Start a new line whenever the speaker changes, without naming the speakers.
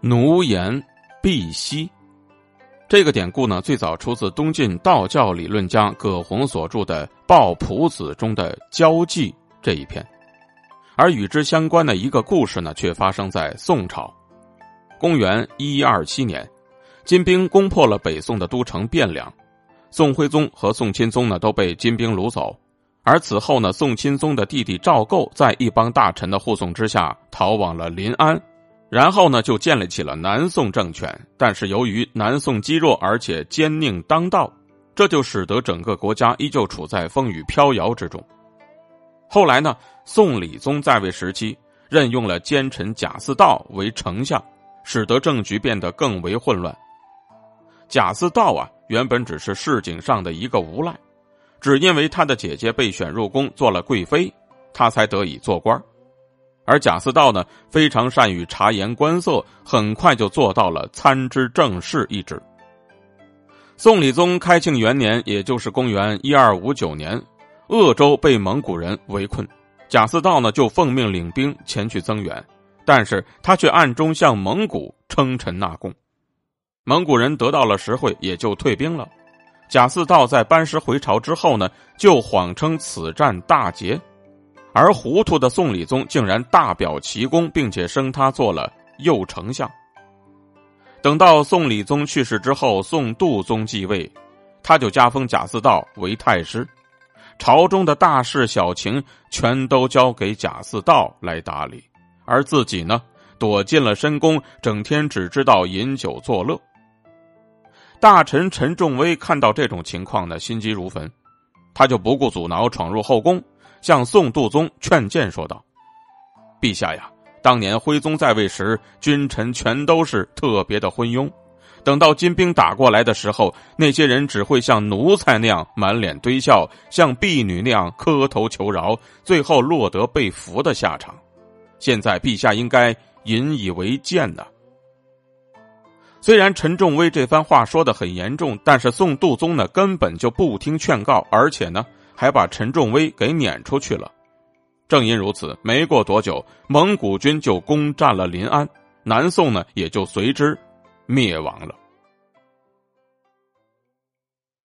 奴颜婢膝。这个典故呢，最早出自东晋道教理论家葛洪所著的《抱朴子》中的《交际》这一篇，而与之相关的一个故事呢，却发生在宋朝。公元一一二七年，金兵攻破了北宋的都城汴梁，宋徽宗和宋钦宗呢都被金兵掳走。而此后呢，宋钦宗的弟弟赵构在一帮大臣的护送之下逃往了临安。然后呢，就建立起了南宋政权。但是由于南宋积弱，而且奸佞当道，这就使得整个国家依旧处在风雨飘摇之中。后来呢，宋理宗在位时期，任用了奸臣贾似道为丞相，使得政局变得更为混乱。贾似道啊，原本只是市井上的一个无赖，只因为他的姐姐被选入宫做了贵妃，他才得以做官。而贾似道呢，非常善于察言观色，很快就做到了参知政事一职。宋理宗开庆元年，也就是公元一二五九年，鄂州被蒙古人围困，贾似道呢就奉命领兵前去增援，但是他却暗中向蒙古称臣纳贡，蒙古人得到了实惠，也就退兵了。贾似道在班师回朝之后呢，就谎称此战大捷。而糊涂的宋理宗竟然大表奇功，并且升他做了右丞相。等到宋理宗去世之后，宋度宗继位，他就加封贾似道为太师，朝中的大事小情全都交给贾似道来打理，而自己呢，躲进了深宫，整天只知道饮酒作乐。大臣陈仲威看到这种情况呢，心急如焚，他就不顾阻挠，闯入后宫。向宋度宗劝谏说道：“陛下呀，当年徽宗在位时，君臣全都是特别的昏庸。等到金兵打过来的时候，那些人只会像奴才那样满脸堆笑，像婢女那样磕头求饶，最后落得被俘的下场。现在陛下应该引以为鉴呢。”虽然陈仲威这番话说的很严重，但是宋度宗呢根本就不听劝告，而且呢。还把陈仲威给撵出去了。正因如此，没过多久，蒙古军就攻占了临安，南宋呢也就随之灭亡了。